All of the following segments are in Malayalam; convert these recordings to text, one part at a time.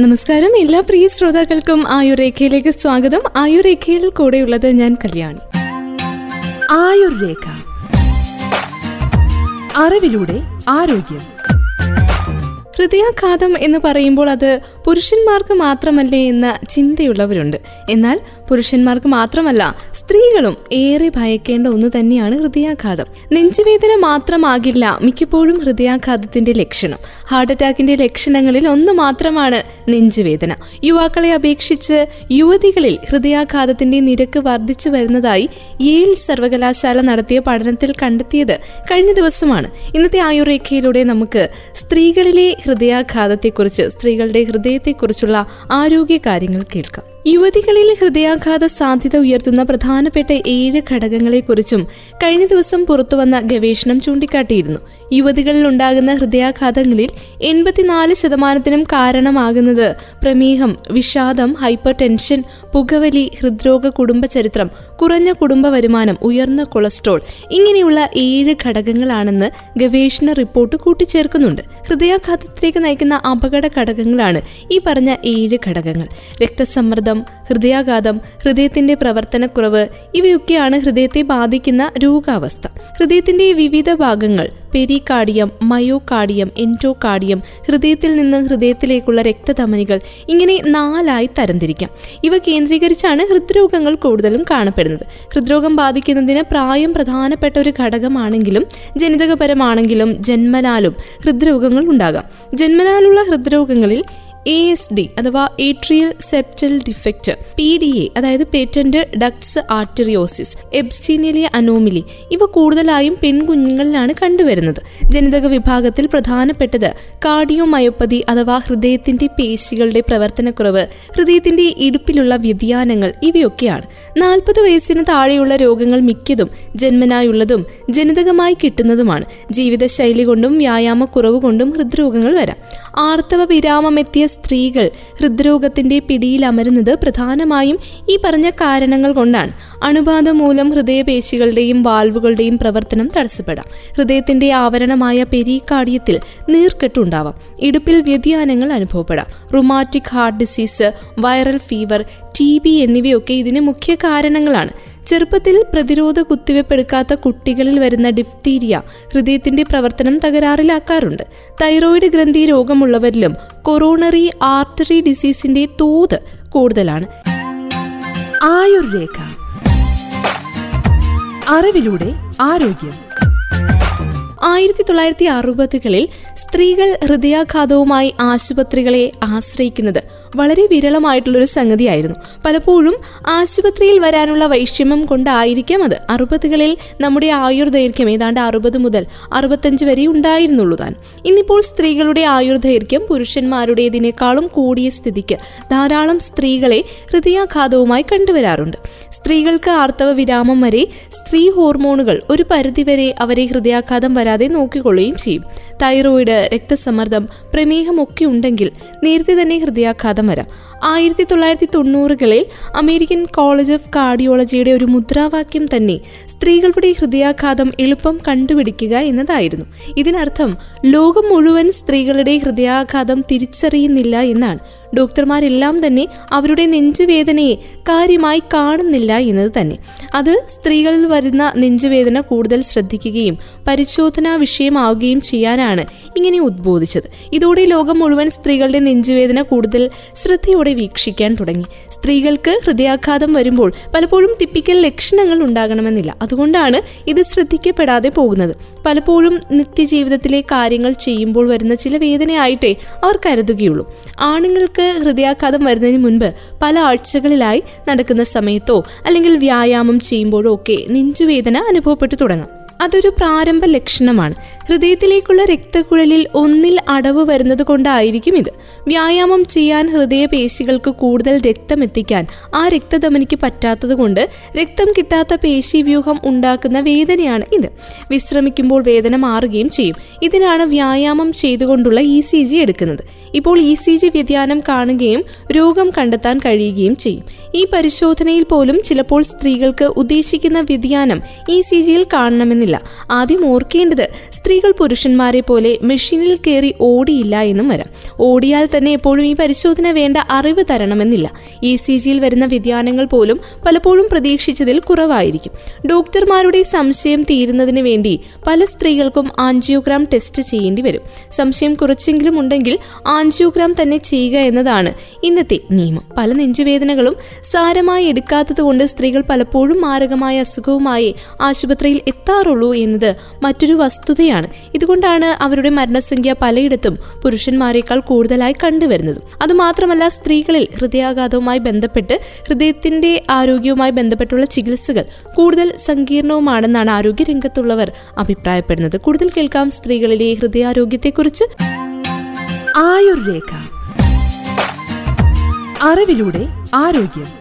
നമസ്കാരം. എല്ലാ പ്രിയ ശ്രോതാക്കൾക്കും ആയുർ രേഖയിലേക്ക് സ്വാഗതം. ആയുർ രേഖയിൽ കൂടെയുള്ളത് ഞാൻ കല്യാണി. ആയുർരേഖ. അറിവിലൂടെ ആരോഗ്യം. ഹൃദയാഘാതം എന്ന് പറയുമ്പോൾ അത് പുരുഷന്മാർക്ക് മാത്രമല്ലേ എന്ന ചിന്തയുള്ളവരുണ്ട്. എന്നാൽ പുരുഷന്മാർക്ക് മാത്രമല്ല സ്ത്രീകളും ഏറെ ഭയക്കേണ്ട ഒന്ന് തന്നെയാണ് ഹൃദയാഘാതം. നെഞ്ചുവേദന മാത്രമാകില്ല മിക്കപ്പോഴും ഹൃദയാഘാതത്തിന്റെ ലക്ഷണം. ഹാർട്ട് അറ്റാക്കിന്റെ ലക്ഷണങ്ങളിൽ ഒന്ന് മാത്രമാണ് നെഞ്ചുവേദന. യുവാക്കളെ അപേക്ഷിച്ച് യുവതികളിൽ ഹൃദയാഘാതത്തിന്റെ നിരക്ക് വർദ്ധിച്ചു വരുന്നതായി യേൽ സർവകലാശാല നടത്തിയ പഠനത്തിൽ കണ്ടെത്തിയത് കഴിഞ്ഞ ദിവസമാണ്. ഇന്നത്തെ ആയുർരേഖയിലൂടെ നമുക്ക് സ്ത്രീകളിലെ ഹൃദയാഘാതത്തെക്കുറിച്ച് സ്ത്രീകളുടെ ഹൃദയത്തെക്കുറിച്ചുള്ള ആരോഗ്യ കാര്യങ്ങൾ കേൾക്കാം. യുവതികളിൽ ഹൃദയാഘാത സാധ്യത ഉയർത്തുന്ന പ്രധാനപ്പെട്ട ഏഴ് ഘടകങ്ങളെക്കുറിച്ചും കഴിഞ്ഞ ദിവസം പുറത്തുവന്ന ഗവേഷണം ചൂണ്ടിക്കാട്ടിയിരുന്നു. യുവതികളിൽ ഉണ്ടാകുന്ന ഹൃദയാഘാതങ്ങളിൽ എൺപത്തിനാല് ശതമാനത്തിനും കാരണമാകുന്നത് പ്രമേഹം വിഷാദം ഹൈപ്പർ ടെൻഷൻ പുകവലി ഹൃദ്രോഗ കുടുംബ ചരിത്രം കുറഞ്ഞ കുടുംബ വരുമാനം ഉയർന്ന കൊളസ്ട്രോൾ ഇങ്ങനെയുള്ള ഏഴ് ഘടകങ്ങളാണെന്ന് ഗവേഷണ റിപ്പോർട്ട് കൂട്ടിച്ചേർക്കുന്നുണ്ട്. ഹൃദയാഘാതത്തിലേക്ക് നയിക്കുന്ന അപകട ഘടകങ്ങളാണ് ഈ പറഞ്ഞ ഏഴ് ഘടകങ്ങൾ. രക്തസമ്മർദ്ദം ഹൃദയാഘാതം ഹൃദയത്തിന്റെ പ്രവർത്തനക്കുറവ് ഇവയൊക്കെയാണ് ഹൃദയത്തെ ബാധിക്കുന്ന രോഗാവസ്ഥ. ഹൃദയത്തിന്റെ വിവിധ ഭാഗങ്ങൾ പെരികാർഡിയം മയോകാർഡിയം എന്റോകാർഡിയം ഹൃദയത്തിൽ നിന്ന് ഹൃദയത്തിലേക്കുള്ള രക്തധമനികൾ ഇങ്ങനെ നാലായി തരംതിരിക്കാം. ഇവ കേന്ദ്രീകരിച്ചാണ് ഹൃദ്രോഗങ്ങൾ കൂടുതലും കാണപ്പെടുന്നത്. ഹൃദ്രോഗം ബാധിക്കുന്നതിന് പ്രായം പ്രധാനപ്പെട്ട ഒരു ഘടകമാണെങ്കിലും ജനിതകപരമാണെങ്കിലും ജന്മനാലും ഹൃദ്രോഗങ്ങൾ ഉണ്ടാകാം. ജന്മനാലുള്ള ഹൃദ്രോഗങ്ങളിൽ എ എസ് ഡി അഥവാ atrial septal defect P D A അതായത് പേറ്റന്റ് ഡക്സ് ആർട്ടറിയോസിസ് എബ്സ്റ്റീനിയലിയ അനോമിലി ഇവ കൂടുതലായും പെൺകുഞ്ഞുങ്ങളിലാണ് കണ്ടുവരുന്നത്. ജനിതക വിഭാഗത്തിൽ പ്രധാനപ്പെട്ടത് കാർഡിയോമയോപ്പതി അഥവാ ഹൃദയത്തിന്റെ പേശികളുടെ പ്രവർത്തനക്കുറവ് ഹൃദയത്തിന്റെ ഇടുപ്പിലുള്ള വ്യതിയാനങ്ങൾ ഇവയൊക്കെയാണ്. നാൽപ്പത് വയസ്സിന് താഴെയുള്ള രോഗങ്ങൾ മിക്കതും ജന്മനായുള്ളതും ജനിതകമായി കിട്ടുന്നതുമാണ്. ജീവിതശൈലി കൊണ്ടും വ്യായാമക്കുറവ് കൊണ്ടും ഹൃദ്രോഗങ്ങൾ വരാം. ആർത്തവ വിരാമമെത്തിയ സ്ത്രീകൾ ഹൃദ്രോഗത്തിന്റെ പിടിയിൽ അമരുന്നത് പ്രധാനമായും ഈ പറഞ്ഞ കാരണങ്ങൾ കൊണ്ടാണ്. അണുബാധ മൂലം ഹൃദയപേശികളുടെയും വാൽവുകളുടെയും പ്രവർത്തനം തടസ്സപ്പെടാം. ഹൃദയത്തിന്റെ ആവരണമായ പെരീകാർഡിയത്തിൽ നീർക്കെട്ടുണ്ടാവാം ഇടുപ്പിൽ വ്യതിയാനങ്ങൾ അനുഭവപ്പെടാം. Rheumatic heart disease viral fever T B എന്നിവയൊക്കെ ഇതിന് മുഖ്യ കാരണങ്ങളാണ്. ചെറുപ്പത്തിൽ പ്രതിരോധ കുത്തിവെപ്പെടുക്കാത്ത കുട്ടികളിൽ വരുന്ന ഡിഫ്തീരിയ ഹൃദയത്തിന്റെ പ്രവർത്തനം തകരാറിലാക്കാറുണ്ട്. തൈറോയിഡ് ഗ്രന്ഥി രോഗമുള്ളവരിലും കൊറോണറി ആർട്ടറി ഡിസീസിന്റെ തോത് കൂടുതലാണ്. ആയുർരേഖ. അറിവിലൂടെ ആരോഗ്യം. ആയിരത്തി തൊള്ളായിരത്തി അറുപതുകളിൽ സ്ത്രീകൾ ഹൃദയാഘാതവുമായി ആശുപത്രികളെ ആശ്രയിക്കുന്നത് വളരെ വിരളമായിട്ടുള്ളൊരു സംഗതിയായിരുന്നു. പലപ്പോഴും ആശുപത്രിയിൽ വരാനുള്ള വൈഷമ്യം കൊണ്ടായിരിക്കാം അത്. അറുപതുകളിൽ നമ്മുടെ ആയുർദൈർഘ്യം ഏതാണ്ട് അറുപത് മുതൽ അറുപത്തഞ്ച് വരെ ഉണ്ടായിരുന്നുള്ളൂ താൻ. ഇന്നിപ്പോൾ സ്ത്രീകളുടെ ആയുർദൈർഘ്യം പുരുഷന്മാരുടേതിനേക്കാളും കൂടിയ സ്ഥിതിക്ക് ധാരാളം സ്ത്രീകളെ ഹൃദയാഘാതവുമായി കണ്ടുവരാറുണ്ട്. സ്ത്രീകൾക്ക് ആർത്തവ വിരാമം വരെ സ്ത്രീ ഹോർമോണുകൾ ഒരു പരിധിവരെ അവരെ ഹൃദയാഘാതം വരാതെ നോക്കിക്കൊള്ളുകയും ചെയ്യും. തൈറോയിഡ് രക്തസമ്മർദ്ദം പ്രമേഹമൊക്കെ ഉണ്ടെങ്കിൽ നേരത്തെ തന്നെ ഹൃദയാഘാതം വരാം. ആയിരത്തി തൊള്ളായിരത്തി തൊണ്ണൂറുകളിൽ അമേരിക്കൻ കോളേജ് ഓഫ് കാർഡിയോളജിയുടെ ഒരു മുദ്രാവാക്യം തന്നെ സ്ത്രീകളുടെ ഹൃദയാഘാതം എളുപ്പം കണ്ടുപിടിക്കുക എന്നതായിരുന്നു. ഇതിനർത്ഥം ലോകം മുഴുവൻ സ്ത്രീകളുടെ ഹൃദയാഘാതം തിരിച്ചറിയുന്നില്ല എന്നാണ്. ഡോക്ടർമാരെല്ലാം തന്നെ അവരുടെ നെഞ്ചുവേദനയെ കാര്യമായി കാണുന്നില്ല എന്നത് തന്നെ. അത് സ്ത്രീകളിൽ വരുന്ന നെഞ്ചുവേദന കൂടുതൽ ശ്രദ്ധിക്കുകയും പരിശോധനാ വിഷയമാവുകയും ചെയ്യാനാണ് ഇങ്ങനെ ഉദ്ബോധിച്ചത്. ഇതോടെ ലോകം മുഴുവൻ സ്ത്രീകളുടെ നെഞ്ചുവേദന കൂടുതൽ ശ്രദ്ധയോടെ വീക്ഷിക്കാൻ തുടങ്ങി. സ്ത്രീകൾക്ക് ഹൃദയാഘാതം വരുമ്പോൾ പലപ്പോഴും ടിപ്പിക്കൽ ലക്ഷണങ്ങൾ ഉണ്ടാകണമെന്നില്ല. അതുകൊണ്ടാണ് ഇത് ശ്രദ്ധിക്കപ്പെടാതെ പോകുന്നത്. പലപ്പോഴും നിത്യജീവിതത്തിലെ കാര്യങ്ങൾ ചെയ്യുമ്പോൾ വരുന്ന ചില വേദനയായിട്ടേ അവർ കരുതുകയുള്ളൂ. ആണുങ്ങൾക്ക് ഹൃദയാഘാതം വരുന്നതിന് മുൻപ് പല ആഴ്ചകളിലായി നടക്കുന്ന സമയത്തോ അല്ലെങ്കിൽ വ്യായാമം ചെയ്യുമ്പോഴോ ഒക്കെ നെഞ്ചുവേദന അനുഭവപ്പെട്ടു തുടങ്ങാം. അതൊരു പ്രാരംഭ ലക്ഷണമാണ്. ഹൃദയത്തിലേക്കുള്ള രക്തക്കുഴലിൽ ഒന്നിൽ അടവ് വരുന്നത് കൊണ്ടായിരിക്കും ഇത്. വ്യായാമം ചെയ്യാൻ ഹൃദയപേശികൾക്ക് കൂടുതൽ രക്തം എത്തിക്കാൻ ആ രക്തധമനിക്ക് പറ്റാത്തതുകൊണ്ട് രക്തം കിട്ടാത്ത പേശി വ്യൂഹം ഉണ്ടാക്കുന്ന വേദനയാണ് ഇത്. വിശ്രമിക്കുമ്പോൾ വേദന മാറുകയും ചെയ്യും. ഇതിനാണ് വ്യായാമം ചെയ്തുകൊണ്ടുള്ള ഇ സി ജി എടുക്കുന്നത്. ഇപ്പോൾ ഇ സി ജി വ്യതിയാനം കാണുകയും രോഗം കണ്ടെത്താൻ കഴിയുകയും ചെയ്യും. ഈ പരിശോധനയിൽ പോലും ചിലപ്പോൾ സ്ത്രീകൾക്ക് ഉദ്ദേശിക്കുന്ന വ്യതിയാനം ഇ സി ജിയിൽ കാണണമെന്നില്ല. വേണമെന്നില്ല ആദ്യം ഓർക്കേണ്ടത് സ്ത്രീകൾ പുരുഷന്മാരെ പോലെ മെഷീനിൽ കയറി ഓടിയില്ല എന്നും വരാം. ഓടിയാൽ തന്നെ എപ്പോഴും ഈ പരിശോധന വേണ്ട അറിവ് തരണമെന്നില്ല. ഇ സി ജിയിൽ വരുന്ന വ്യതിയാനങ്ങൾ പോലും പലപ്പോഴും പ്രതീക്ഷിച്ചതിൽ കുറവായിരിക്കും. ഡോക്ടർമാരുടെ സംശയം തീരുന്നതിന് വേണ്ടി പല സ്ത്രീകൾക്കും ആൻജിയോഗ്രാം ടെസ്റ്റ് ചെയ്യേണ്ടി വരും. സംശയം കുറച്ചെങ്കിലും ഉണ്ടെങ്കിൽ ആൻജിയോഗ്രാം തന്നെ ചെയ്യുക എന്നതാണ് ഇന്നത്തെ നിയമം. പല നെഞ്ചുവേദനകളും സാരമായി എടുക്കാത്തത് കൊണ്ട് സ്ത്രീകൾ പലപ്പോഴും മാരകമായ അസുഖവുമായി ആശുപത്രിയിൽ എത്താറുള്ളൂ. എന്നത് മറ്റൊരു വസ്തുതയാണ്. ഇതുകൊണ്ടാണ് അവരുടെ മരണസംഖ്യ പലയിടത്തും പുരുഷന്മാരെക്കാൾ കൂടുതലായി കണ്ടുവരുന്നത്. അതുമാത്രമല്ല സ്ത്രീകളിൽ ഹൃദയാഘാതവുമായി ബന്ധപ്പെട്ട് ഹൃദയത്തിന്റെ ആരോഗ്യവുമായി ബന്ധപ്പെട്ടുള്ള ചികിത്സകൾ കൂടുതൽ സങ്കീർണവുമാണെന്നാണ് ആരോഗ്യരംഗത്തുള്ളവർ അഭിപ്രായപ്പെടുന്നത്. കൂടുതൽ കേൾക്കാം സ്ത്രീകളിലെ ഹൃദയാരോഗ്യത്തെക്കുറിച്ച്. ആയുർരേഖ. അറിവിലൂടെ ആരോഗ്യം.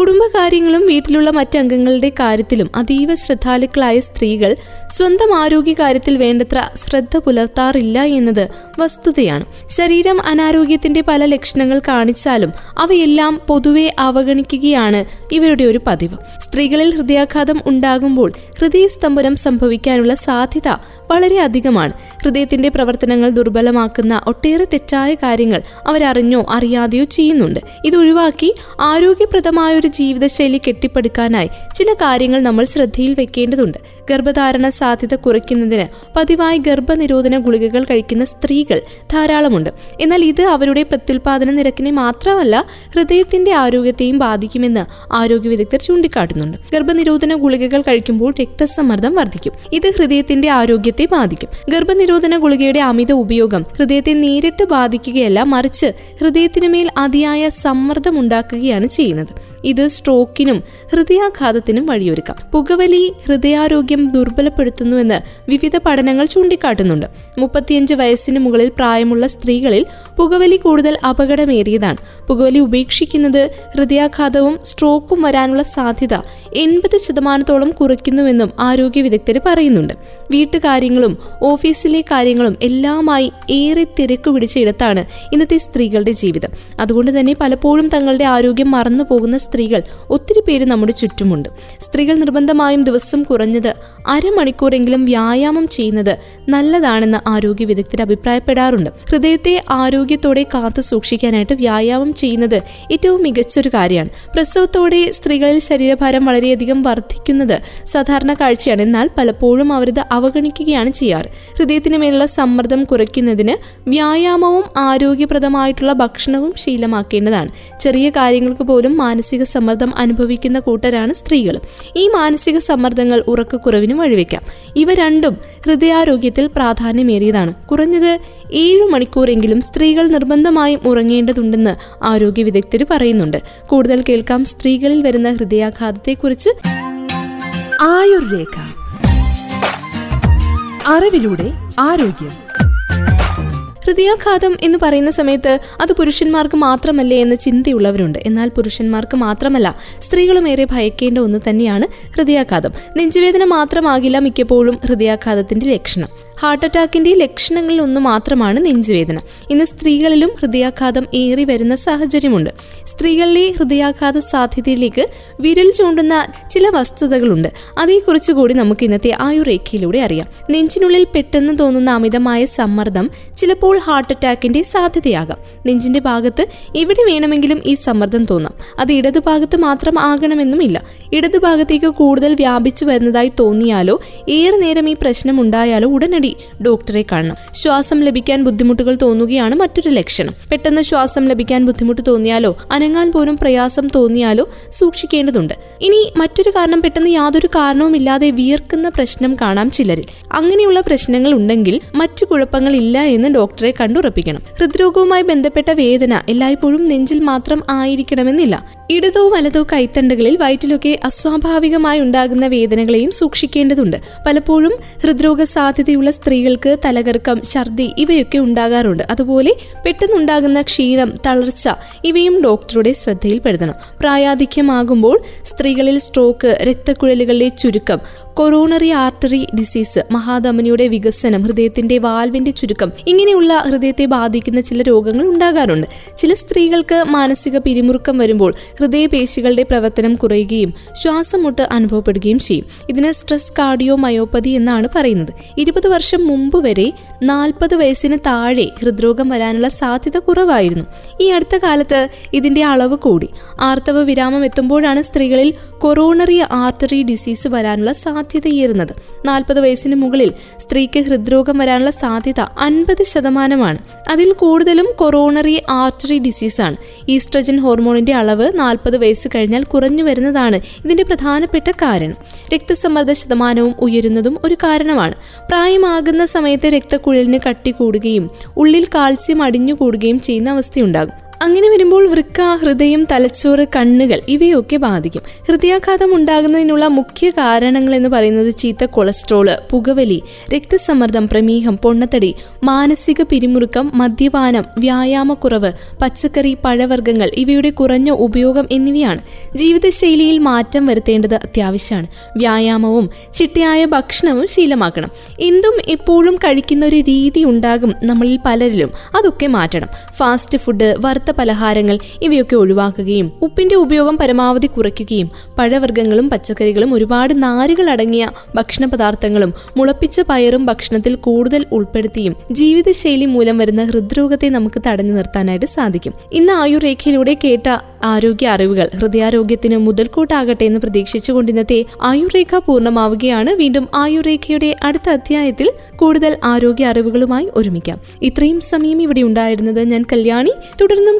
കുടുംബകാര്യങ്ങളും വീട്ടിലുള്ള മറ്റംഗങ്ങളുടെ കാര്യത്തിലും അതീവ ശ്രദ്ധാലുക്കളായ സ്ത്രീകൾ സ്വന്തം ആരോഗ്യ കാര്യത്തിൽ വേണ്ടത്ര ശ്രദ്ധ പുലർത്താറില്ല എന്നത് വസ്തുതയാണ്. ശരീരം അനാരോഗ്യത്തിന്റെ പല ലക്ഷണങ്ങൾ കാണിച്ചാലും അവയെല്ലാം പൊതുവെ അവഗണിക്കുകയാണ് ഇവരുടെ ഒരു പതിവ്. സ്ത്രീകളിൽ ഹൃദയാഘാതം ഉണ്ടാകുമ്പോൾ ഹൃദയസ്തംഭനം സംഭവിക്കാനുള്ള സാധ്യത വളരെ അധികമാണ്. ഹൃദയത്തിന്റെ പ്രവർത്തനങ്ങൾ ദുർബലമാക്കുന്ന ഒട്ടേറെ തെറ്റായ കാര്യങ്ങൾ അവരറിഞ്ഞോ അറിയാതെയോ ചെയ്യുന്നുണ്ട്. ഇത് ഒഴിവാക്കി ആരോഗ്യപ്രദമായ ഒരു ജീവിതശൈലി കെട്ടിപ്പടുക്കാനായി ചില കാര്യങ്ങൾ നമ്മൾ ശ്രദ്ധയിൽ വെക്കേണ്ടതുണ്ട്. ഗർഭധാരണ സാധ്യത കുറയ്ക്കുന്നതിന് പതിവായി ഗർഭനിരോധന ഗുളികകൾ കഴിക്കുന്ന സ്ത്രീകൾ ധാരാളമുണ്ട്. എന്നാൽ ഇത് അവരുടെ പ്രത്യുൽപാദന നിരക്കിനെ മാത്രമല്ല ഹൃദയത്തിന്റെ ആരോഗ്യത്തെയും ബാധിക്കുമെന്ന് ആരോഗ്യ വിദഗ്ധർ ചൂണ്ടിക്കാട്ടുന്നുണ്ട്. ഗർഭനിരോധന ഗുളികകൾ കഴിക്കുമ്പോൾ രക്തസമ്മർദ്ദം വർദ്ധിക്കും. ഇത് ഹൃദയത്തിന്റെ ആരോഗ്യത്തെ ബാധിക്കും. ഗർഭനിരോധന ഗുളികയുടെ അമിത ഉപയോഗം ഹൃദയത്തെ നേരിട്ട് ബാധിക്കുകയല്ല മറിച്ച് ഹൃദയത്തിനുമേൽ അതിയായ സമ്മർദ്ദം ഉണ്ടാക്കുകയാണ് ചെയ്യുന്നത്. ഇത് സ്ട്രോക്കിനും ഹൃദയാഘാതത്തിനും വഴിയൊരുക്കാം. പുകവലി ഹൃദയാരോഗ്യം ദുർബലപ്പെടുത്തുന്നുവെന്ന് വിവിധ പഠനങ്ങൾ ചൂണ്ടിക്കാട്ടുന്നുണ്ട്. മുപ്പത്തിയഞ്ച് വയസ്സിന് മുകളിൽ പ്രായമുള്ള സ്ത്രീകളിൽ പുകവലി കൂടുതൽ അപകടമേറിയതാണ്. പുകവലി ഉപേക്ഷിക്കുന്നത് ഹൃദയാഘാതവും സ്ട്രോക്കും വരാനുള്ള സാധ്യത എൺപത് ശതമാനത്തോളം കുറയ്ക്കുന്നുവെന്നും ആരോഗ്യ വിദഗ്ധർ പറയുന്നുണ്ട്. വീട്ടുകാര്യങ്ങളും ഓഫീസിലെ കാര്യങ്ങളും എല്ലാമായി ഏറെ തിരക്ക് പിടിച്ച ഇടത്താണ് ഇന്നത്തെ സ്ത്രീകളുടെ ജീവിതം. അതുകൊണ്ട് തന്നെ പലപ്പോഴും തങ്ങളുടെ ആരോഗ്യം മറന്നു പോകുന്ന സ്ത്രീകൾ ഒത്തിരി പേര് നമ്മുടെ ചുറ്റുമുണ്ട്. സ്ത്രീകൾ നിർബന്ധമായും ദിവസം കുറഞ്ഞത് അരമണിക്കൂറെങ്കിലും വ്യായാമം ചെയ്യുന്നത് നല്ലതാണെന്ന് ആരോഗ്യ വിദഗ്ധർ അഭിപ്രായപ്പെടാറുണ്ട്. ഹൃദയത്തെ ആരോഗ്യത്തോടെ കാത്തു സൂക്ഷിക്കാനായിട്ട് വ്യായാമം ചെയ്യുന്നത് ഏറ്റവും മികച്ചൊരു കാര്യമാണ്. പ്രസവത്തോടെ സ്ത്രീകളിൽ ശരീരഭാരം വളരെയധികം വർദ്ധിക്കുന്നത് സാധാരണ കാഴ്ചയാണ്. എന്നാൽ പലപ്പോഴും അവരിത് അവഗണിക്കുകയാണ് ചെയ്യാറ്. ഹൃദയത്തിന് മേലുള്ള സമ്മർദ്ദം കുറയ്ക്കുന്നതിന് വ്യായാമവും ആരോഗ്യപ്രദമായിട്ടുള്ള ഭക്ഷണവും ശീലമാക്കേണ്ടതാണ്. ചെറിയ കാര്യങ്ങൾക്ക് പോലും മാനസിക സമ്മർദ്ദം അനുഭവിക്കുന്ന കൂട്ടരാണ് സ്ത്രീകൾ. ഈ മാനസിക സമ്മർദ്ദങ്ങൾ ഉറക്കക്കുറവിന് വഴിവെക്കാം. ഇവ രണ്ടും ഹൃദയാരോഗ്യത്തിൽ പ്രാധാന്യമേറിയതാണ്. കുറഞ്ഞത് ഏഴു മണിക്കൂറെങ്കിലും സ്ത്രീകൾ നിർബന്ധമായും ഉറങ്ങേണ്ടതുണ്ടെന്ന് ആരോഗ്യ വിദഗ്ധർ പറയുന്നുണ്ട്. കൂടുതൽ കേൾക്കാം സ്ത്രീകളിൽ വരുന്ന ഹൃദയാഘാതത്തെക്കുറിച്ച്. ആയുർരേഖ. അറിവിലൂടെ ആരോഗ്യം. ഹൃദയാഘാതം എന്ന് പറയുന്ന സമയത്ത് അത് പുരുഷന്മാർക്ക് മാത്രമല്ലേ എന്ന ചിന്തയുള്ളവരുണ്ട്. എന്നാൽ പുരുഷന്മാർക്ക് മാത്രമല്ല സ്ത്രീകളും ഏറെ ഭയക്കേണ്ട ഒന്ന് തന്നെയാണ് ഹൃദയാഘാതം. നെഞ്ചുവേദന മാത്രമാകില്ല മിക്കപ്പോഴും ഹൃദയാഘാതത്തിന്റെ ലക്ഷണം. ഹാർട്ട് അറ്റാക്കിന്റെ ലക്ഷണങ്ങളിൽ ഒന്ന് മാത്രമാണ് നെഞ്ചുവേദന. ഇന്ന് സ്ത്രീകളിലും ഹൃദയാഘാതം ഏറി വരുന്ന സാഹചര്യമുണ്ട്. സ്ത്രീകളിലെ ഹൃദയാഘാത സാധ്യതയിലേക്ക് വിരൽ ചൂണ്ടുന്ന ചില വസ്തുതകളുണ്ട്. അതേക്കുറിച്ച് കൂടി നമുക്ക് ഇന്നത്തെ ആയുരേഖയിലൂടെ അറിയാം. നെഞ്ചിനുള്ളിൽ പെട്ടെന്ന് തോന്നുന്ന അമിതമായ സമ്മർദ്ദം ചിലപ്പോൾ ഹാർട്ട് അറ്റാക്കിന്റെ സാധ്യതയാകാം. നെഞ്ചിന്റെ ഭാഗത്ത് എവിടെ വേണമെങ്കിലും ഈ സമ്മർദ്ദം തോന്നാം. അത് ഇടതുഭാഗത്ത് മാത്രം ആകണമെന്നുമില്ല. ഇടതുഭാഗത്തേക്ക് കൂടുതൽ വ്യാപിച്ചു വരുന്നതായി തോന്നിയാലോ ഏറെ നേരം ഈ പ്രശ്നം ഉണ്ടായാലോ ഉടനടി ഡോക്ടറെ കാണണം. ശ്വാസം ലഭിക്കാൻ ബുദ്ധിമുട്ടുകൾ തോന്നുകയാണ് മറ്റൊരു ലക്ഷണം. പെട്ടെന്ന് ശ്വാസം ലഭിക്കാൻ ബുദ്ധിമുട്ട് തോന്നിയാലോ അനങ്ങാൻ പോലും പ്രയാസം തോന്നിയാലോ സൂക്ഷിക്കേണ്ടതുണ്ട്. ഇനി മറ്റൊരു കാരണം പെട്ടെന്ന് യാതൊരു കാരണവുമില്ലാതെ വിയർക്കുന്ന പ്രശ്നം കാണാം ചിലരിൽ. അങ്ങനെയുള്ള പ്രശ്നങ്ങൾ ഉണ്ടെങ്കിൽ മറ്റു കുഴപ്പങ്ങൾ ഇല്ല എന്ന് ഡോക്ടറെ കണ്ടുറപ്പിക്കണം. ഹൃദ്രോഗവുമായി ബന്ധപ്പെട്ട വേദന എല്ലായ്പ്പോഴും നെഞ്ചിൽ മാത്രം ആയിരിക്കണമെന്നില്ല. ഇടതോ വലതോ കൈത്തണ്ടകളിൽ വയറ്റിലൊക്കെ അസ്വാഭാവികമായി ഉണ്ടാകുന്ന വേദനകളെയും സൂക്ഷിക്കേണ്ടതുണ്ട്. പലപ്പോഴും ഹൃദ്രോഗ സാധ്യതയുള്ള സ്ത്രീകൾക്ക് തലകറക്കം ഛർദി ഇവയൊക്കെ ഉണ്ടാകാറുണ്ട്. അതുപോലെ പെട്ടെന്നുണ്ടാകുന്ന ക്ഷീണം തളർച്ച ഇവയും ഡോക്ടറുടെ ശ്രദ്ധയിൽപ്പെടുത്തണം. പ്രായാധിക്യമാകുമ്പോൾ സ്ത്രീകളിൽ സ്ട്രോക്ക് രക്തക്കുഴലുകളിലെ ചുരുക്കം കൊറോണറി ആർട്ടറി ഡിസീസ് മഹാധമനിയുടെ വികസനം ഹൃദയത്തിന്റെ വാൽവിന്റെ ചുരുക്കം ഇങ്ങനെയുള്ള ഹൃദയത്തെ ബാധിക്കുന്ന ചില രോഗങ്ങൾ ഉണ്ടാകാറുണ്ട്. ചില സ്ത്രീകൾക്ക് മാനസിക പിരിമുറുക്കം വരുമ്പോൾ ഹൃദയപേശികളുടെ പ്രവർത്തനം കുറയുകയും ശ്വാസമുട്ട് അനുഭവപ്പെടുകയും ചെയ്യും. ഇതിന് സ്ട്രെസ് കാർഡിയോ മയോപ്പതി എന്നാണ് പറയുന്നത്. ഇരുപത് വർഷം മുമ്പ് വരെ നാൽപ്പത് വയസ്സിന് താഴെ ഹൃദ്രോഗം വരാനുള്ള സാധ്യത കുറവായിരുന്നു. ഈ അടുത്ത കാലത്ത് ഇതിന്റെ അളവ് കൂടി. ആർത്തവ വിരാമം എത്തുമ്പോഴാണ് സ്ത്രീകളിൽ കൊറോണറി ആർട്ടറി ഡിസീസ് വരാനുള്ള സാധ്യതയേറുന്നത്. നാൽപ്പത് വയസ്സിന് മുകളിൽ സ്ത്രീക്ക് ഹൃദ്രോഗം വരാനുള്ള സാധ്യത അൻപത് ശതമാനമാണ്. അതിൽ കൂടുതലും കൊറോണറി ആർട്ടറി ഡിസീസാണ്. ഈസ്ട്രജൻ ഹോർമോണിന്റെ അളവ് നാൽപ്പത് വയസ്സ് കഴിഞ്ഞാൽ കുറഞ്ഞു വരുന്നതാണ് ഇതിന്റെ പ്രധാനപ്പെട്ട കാരണം. രക്തസമ്മർദ്ദ ശതമാനവും ഉയരുന്നതും ഒരു കാരണമാണ്. പ്രായമാകുന്ന സമയത്ത് രക്തക്കുഴലിന് കട്ടി കൂടുകയും ഉള്ളിൽ കാൽസ്യം അടിഞ്ഞു കൂടുകയും ചെയ്യുന്ന അവസ്ഥയുണ്ടാകും. അങ്ങനെ വരുമ്പോൾ വൃക്ക ഹൃദയം തലച്ചോറ് കണ്ണുകൾ ഇവയൊക്കെ ബാധിക്കും. ഹൃദയാഘാതം ഉണ്ടാകുന്നതിനുള്ള മുഖ്യ കാരണങ്ങൾ എന്ന് പറയുന്നത് ചീത്ത കൊളസ്ട്രോൾ പുകവലി രക്തസമ്മർദ്ദം പ്രമേഹം പൊണ്ണത്തടി മാനസിക പിരിമുറുക്കം മദ്യപാനം വ്യായാമക്കുറവ് പച്ചക്കറി പഴവർഗങ്ങൾ ഇവയുടെ കുറഞ്ഞ ഉപയോഗം എന്നിവയാണ്. ജീവിതശൈലിയിൽ മാറ്റം വരുത്തേണ്ടത് അത്യാവശ്യമാണ്. വ്യായാമവും ചിട്ടയായ ഭക്ഷണവും ശീലമാക്കണം. എന്തും എപ്പോഴും കഴിക്കുന്ന ഒരു രീതി ഉണ്ടാകും നമ്മളിൽ പലരിലും. അതൊക്കെ മാറ്റണം. ഫാസ്റ്റ് ഫുഡ് വറുത്ത പലഹാരങ്ങൾ ഇവയൊക്കെ ഒഴിവാക്കുകയും ഉപ്പിന്റെ ഉപയോഗം പരമാവധി കുറയ്ക്കുകയും പഴവർഗങ്ങളും പച്ചക്കറികളും ഒരുപാട് നാരുകൾ അടങ്ങിയ ഭക്ഷണ പദാർത്ഥങ്ങളും മുളപ്പിച്ച പയറും ഭക്ഷണത്തിൽ കൂടുതൽ ഉൾപ്പെടുത്തിയും ജീവിതശൈലി മൂലം വരുന്ന ഹൃദ്രോഗത്തെ നമുക്ക് തടഞ്ഞു നിർത്താനായിട്ട് സാധിക്കും. ഇന്ന് ആയുർരേഖയിലൂടെ കേട്ട ആരോഗ്യ അറിവുകൾ ഹൃദയാരോഗ്യത്തിന് മുതൽക്കൂട്ടാകട്ടെ എന്ന് പ്രതീക്ഷിച്ചുകൊണ്ട് ഇന്നത്തെ ആയുർരേഖ പൂർണമാവുകയാണ്. വീണ്ടും ആയുർരേഖയുടെ അടുത്ത അധ്യായത്തിൽ കൂടുതൽ ആരോഗ്യ അറിവുകളുമായി ഒരുമിക്കാം. ഇത്രയും സമയം ഇവിടെ ഉണ്ടായിരുന്നത് ഞാൻ കല്യാണി. തുടർന്നും